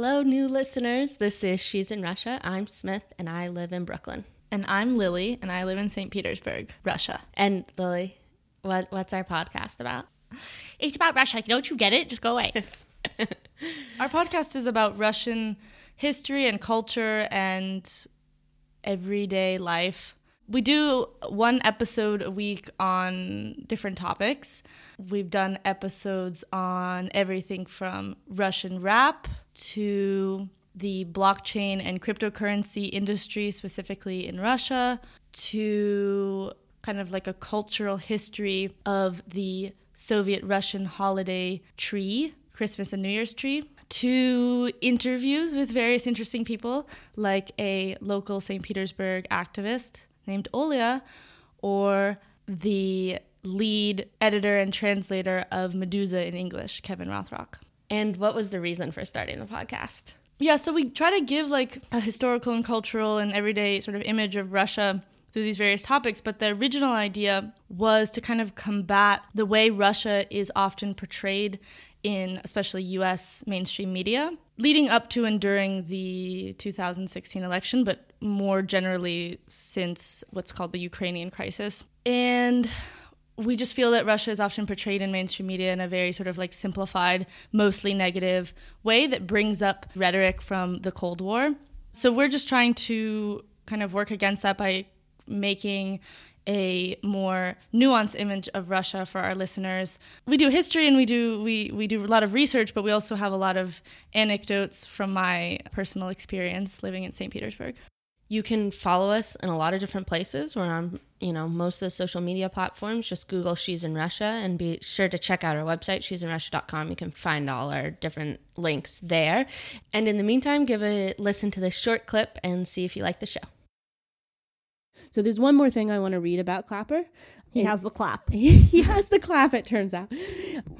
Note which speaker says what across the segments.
Speaker 1: Hello, new listeners. This is She's in Russia. I'm Smith, and I live in Brooklyn.
Speaker 2: And I'm Lily, and I live in St. Petersburg, Russia.
Speaker 1: And Lily, what what's our podcast about?
Speaker 2: It's about Russia. Don't you get it? Just go away. Our podcast is about Russian history and culture and everyday life. We do one episode a week on different topics. We've done episodes on everything from Russian rap to the blockchain and cryptocurrency industry, specifically in Russia, to kind of like a cultural history of the Soviet Russian holiday tree, Christmas and New Year's tree, to interviews with various interesting people, like a local St. Petersburg activist named Olia, or the lead editor and translator of Meduza in English, Kevin Rothrock.
Speaker 1: And what was the reason for starting the podcast?
Speaker 2: Yeah, so we try to give like a historical and cultural and everyday sort of image of Russia through these various topics, but the original idea was to kind of combat the way Russia is often portrayed in especially US mainstream media leading up to and during the 2016 election, but more generally since what's called the Ukrainian crisis. And we just feel that Russia is often portrayed in mainstream media in a very sort of like simplified, mostly negative way that brings up rhetoric from the Cold War. So we're just trying to kind of work against that by making a more nuanced image of Russia for our listeners. We do history and we do we we do a lot of research, but we also have a lot of anecdotes from my personal experience living in St. Petersburg.
Speaker 1: You can follow us in a lot of different places. We're on, you know, most of the social media platforms. Just Google She's in Russia and be sure to check out our website, she'sinrussia.com. You can find all our different links there. And in the meantime, give a listen to this short clip and see if you like the show.
Speaker 3: So there's one more thing I want to read about Clapper.
Speaker 2: He has the clap.
Speaker 3: he has the clap, it turns out,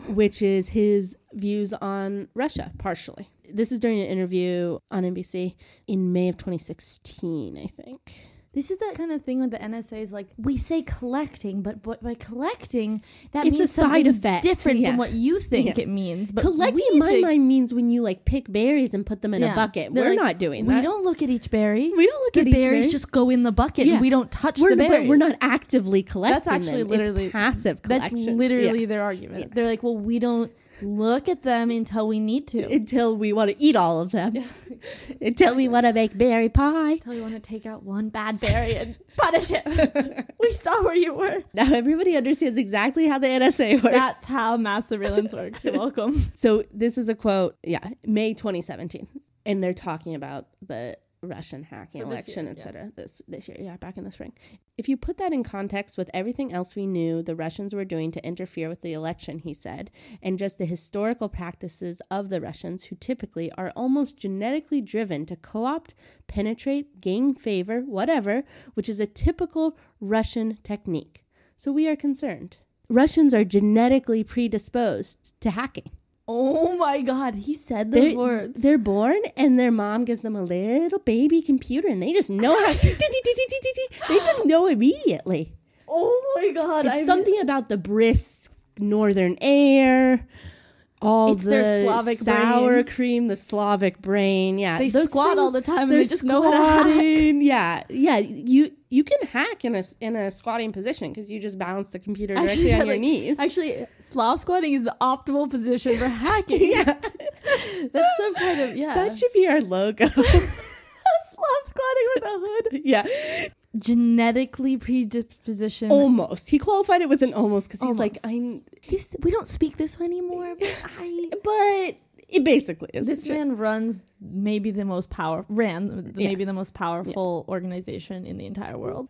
Speaker 3: which is his views on Russia, partially. This is during an interview on NBC in May of 2016, I think.
Speaker 4: This is that kind of thing with the NSA is like we say collecting, but, but by collecting that
Speaker 3: It's a
Speaker 4: means
Speaker 3: side
Speaker 4: something
Speaker 3: effect,
Speaker 4: different
Speaker 3: yeah.
Speaker 4: from what you think
Speaker 3: Yeah.
Speaker 4: it means. But
Speaker 3: Collecting, in my
Speaker 4: think-
Speaker 3: mind, means when you like pick berries and put them in
Speaker 4: Yeah.
Speaker 3: a bucket.
Speaker 4: They're
Speaker 3: We're
Speaker 4: like,
Speaker 3: not doing
Speaker 4: We
Speaker 3: that.
Speaker 4: We don't look at each berry.
Speaker 3: We don't look
Speaker 4: the
Speaker 3: at each
Speaker 4: berries
Speaker 3: berry.
Speaker 4: just go in the bucket.
Speaker 3: Yeah.
Speaker 4: and we don't touch
Speaker 3: we're,
Speaker 4: the
Speaker 3: but
Speaker 4: berries.
Speaker 3: we're not actively collecting
Speaker 4: That's actually
Speaker 3: them.
Speaker 4: literally
Speaker 3: it's passive
Speaker 4: That's literally their argument. They're like, well, we don't look at them until we need to.
Speaker 3: until we want to eat all of them. until we want to make berry pie.
Speaker 4: until we want to take out one bad berry and punish it. we saw where you were.
Speaker 3: Now everybody understands exactly how the NSA works.
Speaker 4: That's how mass surveillance works. You're welcome.
Speaker 3: So this is a quote, yeah, May 2017, and they're talking about the Russian hacking
Speaker 4: So
Speaker 3: election,
Speaker 4: year, yeah.
Speaker 3: etc. This this year, yeah, back in the spring. If you put that in context with everything else we knew the Russians were doing to interfere with the election, he said, and just the historical practices of the Russians, who typically are almost genetically driven to co-opt, penetrate, gain favor, whatever, which is a typical Russian technique. So we are concerned. Russians are genetically predisposed to hacking.
Speaker 4: Oh my god, he said the
Speaker 3: They're,
Speaker 4: words.
Speaker 3: they're born and their mom gives them a little baby computer and they just know how they just know immediately.
Speaker 4: Oh my god,
Speaker 3: It's
Speaker 4: I
Speaker 3: something about the brisk northern air, all
Speaker 4: It's
Speaker 3: the
Speaker 4: Slavic
Speaker 3: sour
Speaker 4: brains.
Speaker 3: cream, the Slavic brain. Yeah,
Speaker 4: They
Speaker 3: those
Speaker 4: squat all the time and
Speaker 3: they're
Speaker 4: they just know how to hack.
Speaker 3: Yeah, yeah. You you can hack in a in a squatting position because you just balance the computer directly
Speaker 4: Actually,
Speaker 3: on
Speaker 4: yeah,
Speaker 3: your
Speaker 4: like-
Speaker 3: knees.
Speaker 4: Actually, Slav squatting is the optimal position for hacking.
Speaker 3: yeah,
Speaker 4: That's some kind of yeah.
Speaker 3: that should be our logo.
Speaker 4: Slav squatting with a hood.
Speaker 3: yeah,
Speaker 4: Genetically predisposition.
Speaker 3: almost. He qualified it with an almost because he's like,
Speaker 4: Almost.
Speaker 3: I.
Speaker 4: He's- we don't speak this way anymore. But I.
Speaker 3: But it basically is.
Speaker 4: This man runs maybe the most power ran
Speaker 3: Yeah.
Speaker 4: maybe the most powerful organization in the entire world.